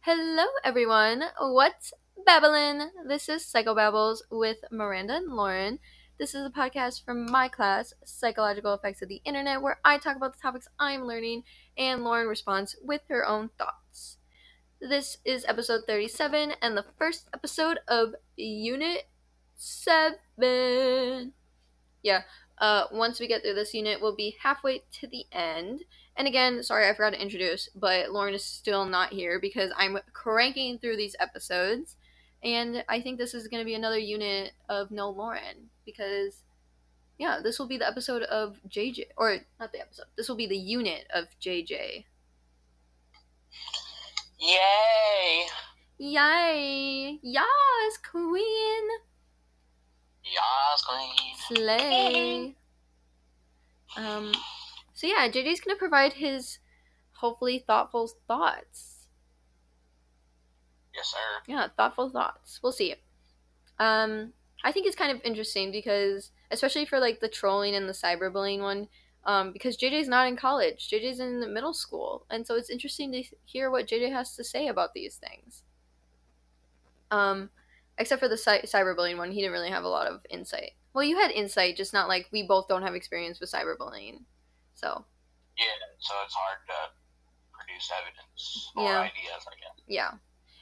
Hello, everyone. What's Babylon? This is Psychobabbles with Miranda and Lauren. This is a podcast from my class, Psychological Effects of the Internet, where I talk about the topics I'm learning and Lauren responds with her own thoughts. This is episode 37 and the first episode of Unit 7. Yeah, uh, once we get through this unit, we'll be halfway to the end. And again, sorry I forgot to introduce, but Lauren is still not here because I'm cranking through these episodes. And I think this is going to be another unit of No Lauren because, yeah, this will be the episode of JJ. Or, not the episode, this will be the unit of JJ. Yay! Yay! Yes, Queen! Yas, queen. Slay. Um, so yeah, JJ's gonna provide his hopefully thoughtful thoughts. Yes, sir. Yeah, thoughtful thoughts. We'll see. Um, I think it's kind of interesting because, especially for like the trolling and the cyberbullying one, um, because JJ's not in college. JJ's in the middle school, and so it's interesting to hear what JJ has to say about these things. Um, except for the cy- cyberbullying one, he didn't really have a lot of insight. Well, you had insight, just not like we both don't have experience with cyberbullying. So, Yeah, so it's hard to produce evidence or Yeah. ideas, I guess. yeah.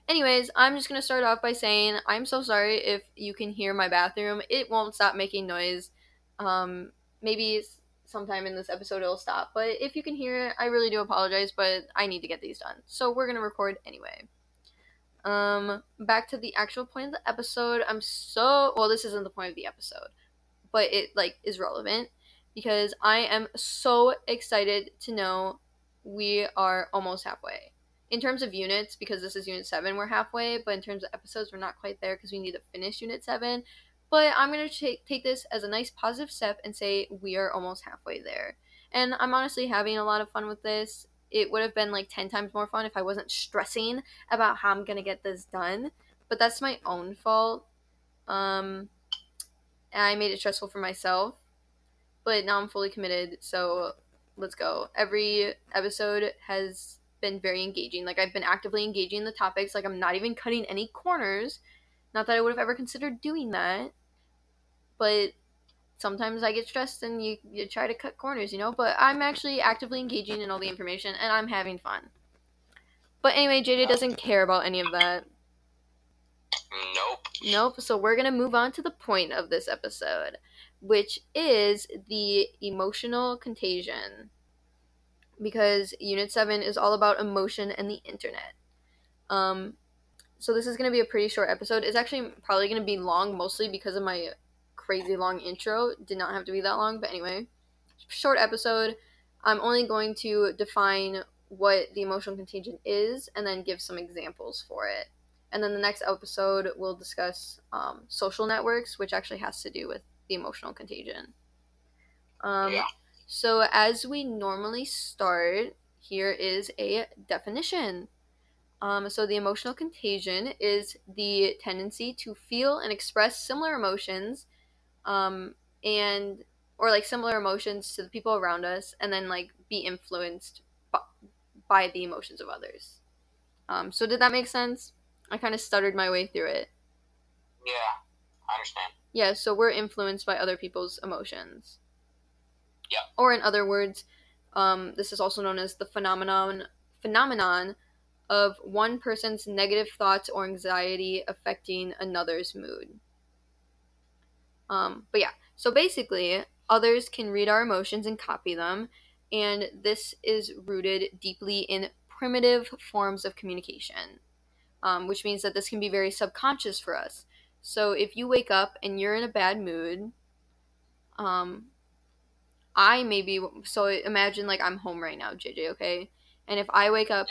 Anyways, I'm just going to start off by saying I'm so sorry if you can hear my bathroom. It won't stop making noise. Um, maybe sometime in this episode it'll stop, but if you can hear it, I really do apologize, but I need to get these done. So, we're going to record anyway. Um, back to the actual point of the episode. I'm so well, this isn't the point of the episode, but it like is relevant because I am so excited to know we are almost halfway. In terms of units, because this is unit 7, we're halfway, but in terms of episodes, we're not quite there because we need to finish unit 7. But I'm going to take take this as a nice positive step and say we are almost halfway there. And I'm honestly having a lot of fun with this. It would have been like 10 times more fun if I wasn't stressing about how I'm going to get this done. But that's my own fault. Um, I made it stressful for myself. But now I'm fully committed, so let's go. Every episode has been very engaging. Like I've been actively engaging the topics. Like I'm not even cutting any corners. Not that I would have ever considered doing that. But sometimes I get stressed and you, you try to cut corners, you know? But I'm actually actively engaging in all the information and I'm having fun. But anyway, JJ doesn't care about any of that. Nope. Nope. So we're going to move on to the point of this episode, which is the emotional contagion. Because Unit 7 is all about emotion and the internet. Um, so this is going to be a pretty short episode. It's actually probably going to be long, mostly because of my crazy long intro. Did not have to be that long, but anyway. Short episode. I'm only going to define what the emotional contagion is and then give some examples for it. And then the next episode we'll discuss um, social networks, which actually has to do with the emotional contagion. Um, Yeah. So, as we normally start, here is a definition. Um, so, the emotional contagion is the tendency to feel and express similar emotions, um, and or like similar emotions to the people around us, and then like be influenced by, by the emotions of others. Um, so, did that make sense? I kind of stuttered my way through it. Yeah, I understand. Yeah, so we're influenced by other people's emotions. Yeah. Or in other words, um, this is also known as the phenomenon phenomenon of one person's negative thoughts or anxiety affecting another's mood. Um, but yeah, so basically, others can read our emotions and copy them, and this is rooted deeply in primitive forms of communication, um, which means that this can be very subconscious for us. So if you wake up and you're in a bad mood, um, I maybe so imagine like I'm home right now, JJ, okay? And if I wake up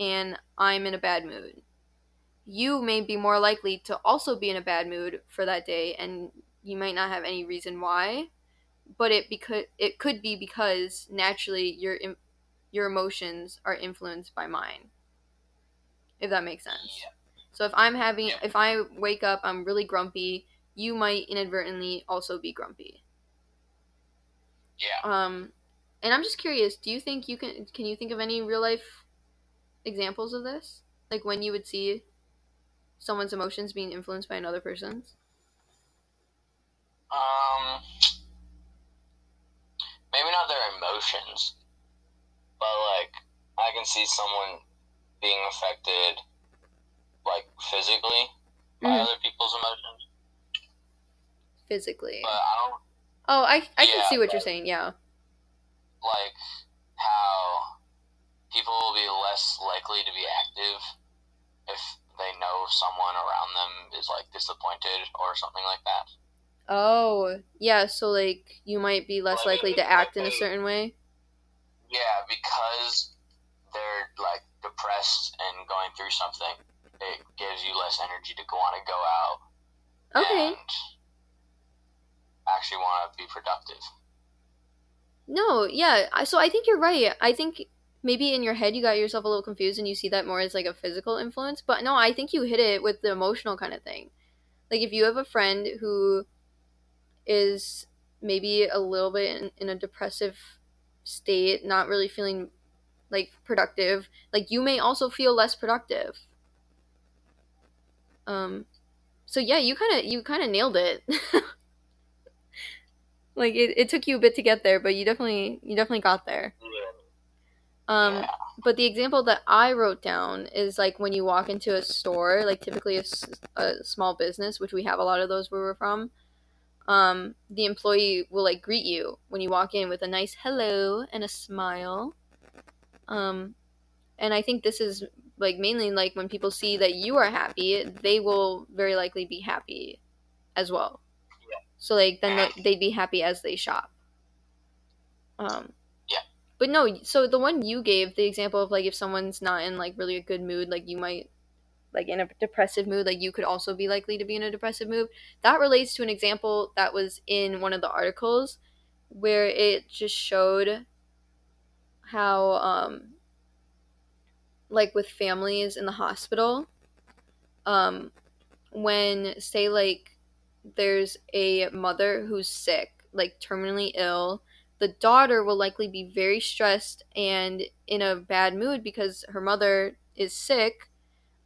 and I'm in a bad mood, you may be more likely to also be in a bad mood for that day and you might not have any reason why, but it because it could be because naturally your your emotions are influenced by mine. If that makes sense. Yeah. So if I'm having, Yeah. if I wake up, I'm really grumpy. You might inadvertently also be grumpy. Yeah. Um, and I'm just curious. Do you think you can? Can you think of any real life examples of this? Like when you would see someone's emotions being influenced by another person's? Um, maybe not their emotions, but like I can see someone being affected, like physically, by Mhm. other people's emotions. Physically. But I don't Oh, I I can see what you're saying. Yeah. like how people will be less likely to be active if they know someone around them is like disappointed or something like that. Oh, yeah. So like you might be less Like, likely to act like in a they- certain way. Yeah, because they're like depressed and going through something, it gives you less energy to want to go out Okay. and actually want to be productive. No, yeah. So I think you're right. I think maybe in your head you got yourself a little confused and you see that more as like a physical influence. But no, I think you hit it with the emotional kind of thing. Like if you have a friend who is maybe a little bit in, in a depressive state, not really feeling like productive, like you may also feel less productive. Um so yeah, you kind of you kind of nailed it. like it, it took you a bit to get there, but you definitely you definitely got there. Um, but the example that I wrote down is like when you walk into a store, like typically a small business, which we have a lot of those where we're from. Um, the employee will like greet you when you walk in with a nice hello and a smile. Um, and I think this is like mainly like when people see that you are happy, they will very likely be happy as well. So like then they- they'd be happy as they shop. Um, Yeah. but no, so the one you gave, the example of like if someone's not in like really a good mood, like you might like in a depressive mood, like you could also be likely to be in a depressive mood. That relates to an example that was in one of the articles where it just showed how um like with families in the hospital um when say like there's a mother who's sick, like terminally ill, the daughter will likely be very stressed and in a bad mood because her mother is sick.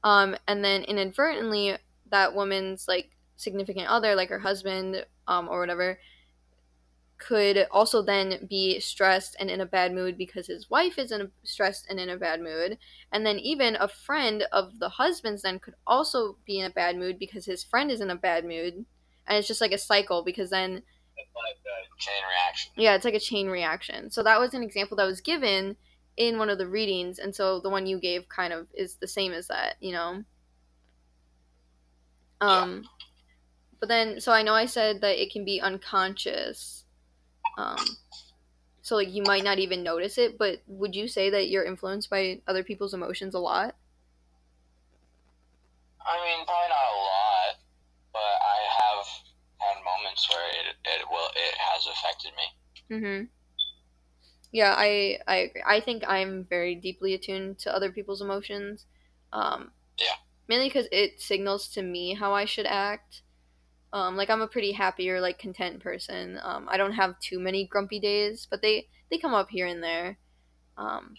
Um, and then inadvertently, that woman's like significant other, like her husband um, or whatever, could also then be stressed and in a bad mood because his wife is in a stressed and in a bad mood. And then even a friend of the husband's then could also be in a bad mood because his friend is in a bad mood. And it's just like a cycle because then It's like a chain reaction. yeah it's like a chain reaction. So that was an example that was given in one of the readings. And so the one you gave kind of is the same as that you know? Um but then so i know i said that it can be unconscious um so like you might not even notice it but would you say that you're influenced by other people's emotions a lot I mean, probably not a lot, but I have had moments where it it will it has affected me. Mm-hmm. Yeah, I I agree. I think I'm very deeply attuned to other people's emotions. Um, Yeah. Mainly because it signals to me how I should act. Um, like I'm a pretty happy or like content person. Um, I don't have too many grumpy days, but they they come up here and there. Um,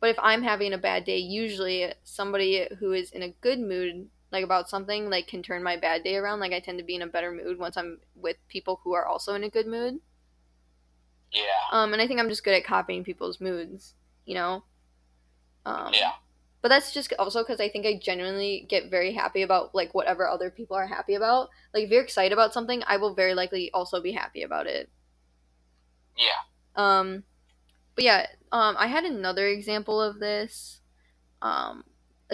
but if I'm having a bad day, usually somebody who is in a good mood, like about something, like can turn my bad day around. Like I tend to be in a better mood once I'm with people who are also in a good mood. Yeah. Um, and I think I'm just good at copying people's moods, you know. Um, Yeah. But that's just also because I think I genuinely get very happy about like whatever other people are happy about. Like if you're excited about something, I will very likely also be happy about it. Yeah. Um, but yeah, um, I had another example of this. Um,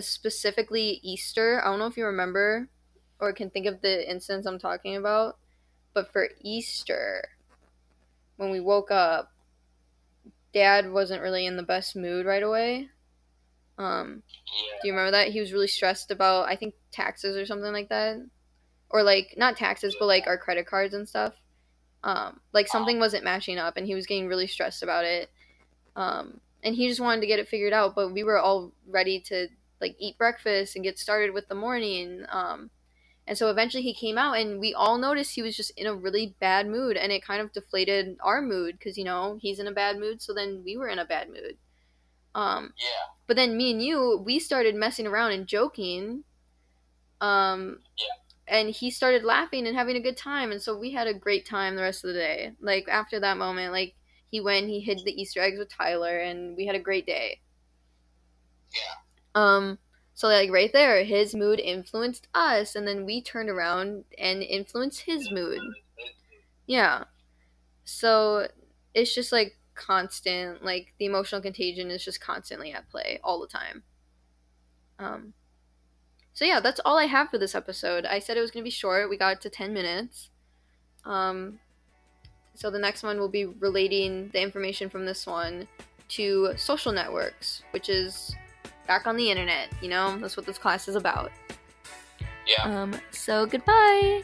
specifically Easter. I don't know if you remember or can think of the instance I'm talking about, but for Easter, when we woke up, Dad wasn't really in the best mood right away. Um, Yeah. do you remember that? He was really stressed about I think taxes or something like that. Or like not taxes, but like our credit cards and stuff. Um, like something wasn't matching up and he was getting really stressed about it. Um, and he just wanted to get it figured out, but we were all ready to like eat breakfast and get started with the morning. Um, and so eventually he came out and we all noticed he was just in a really bad mood and it kind of deflated our mood because you know, he's in a bad mood, so then we were in a bad mood. Um, Yeah. but then me and you, we started messing around and joking. Um, Yeah. And he started laughing and having a good time, and so we had a great time the rest of the day. Like after that moment, like he went, he hid the Easter eggs with Tyler, and we had a great day. Yeah. Um, so like right there, his mood influenced us, and then we turned around and influenced his mood. Yeah. So it's just like constant, like the emotional contagion is just constantly at play all the time. Um, so yeah, that's all I have for this episode. I said it was gonna be short. We got it to ten minutes. Um, so the next one will be relating the information from this one to social networks, which is back on the internet. You know, that's what this class is about. Yeah. Um, so goodbye.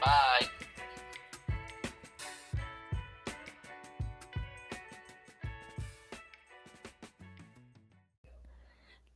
Bye.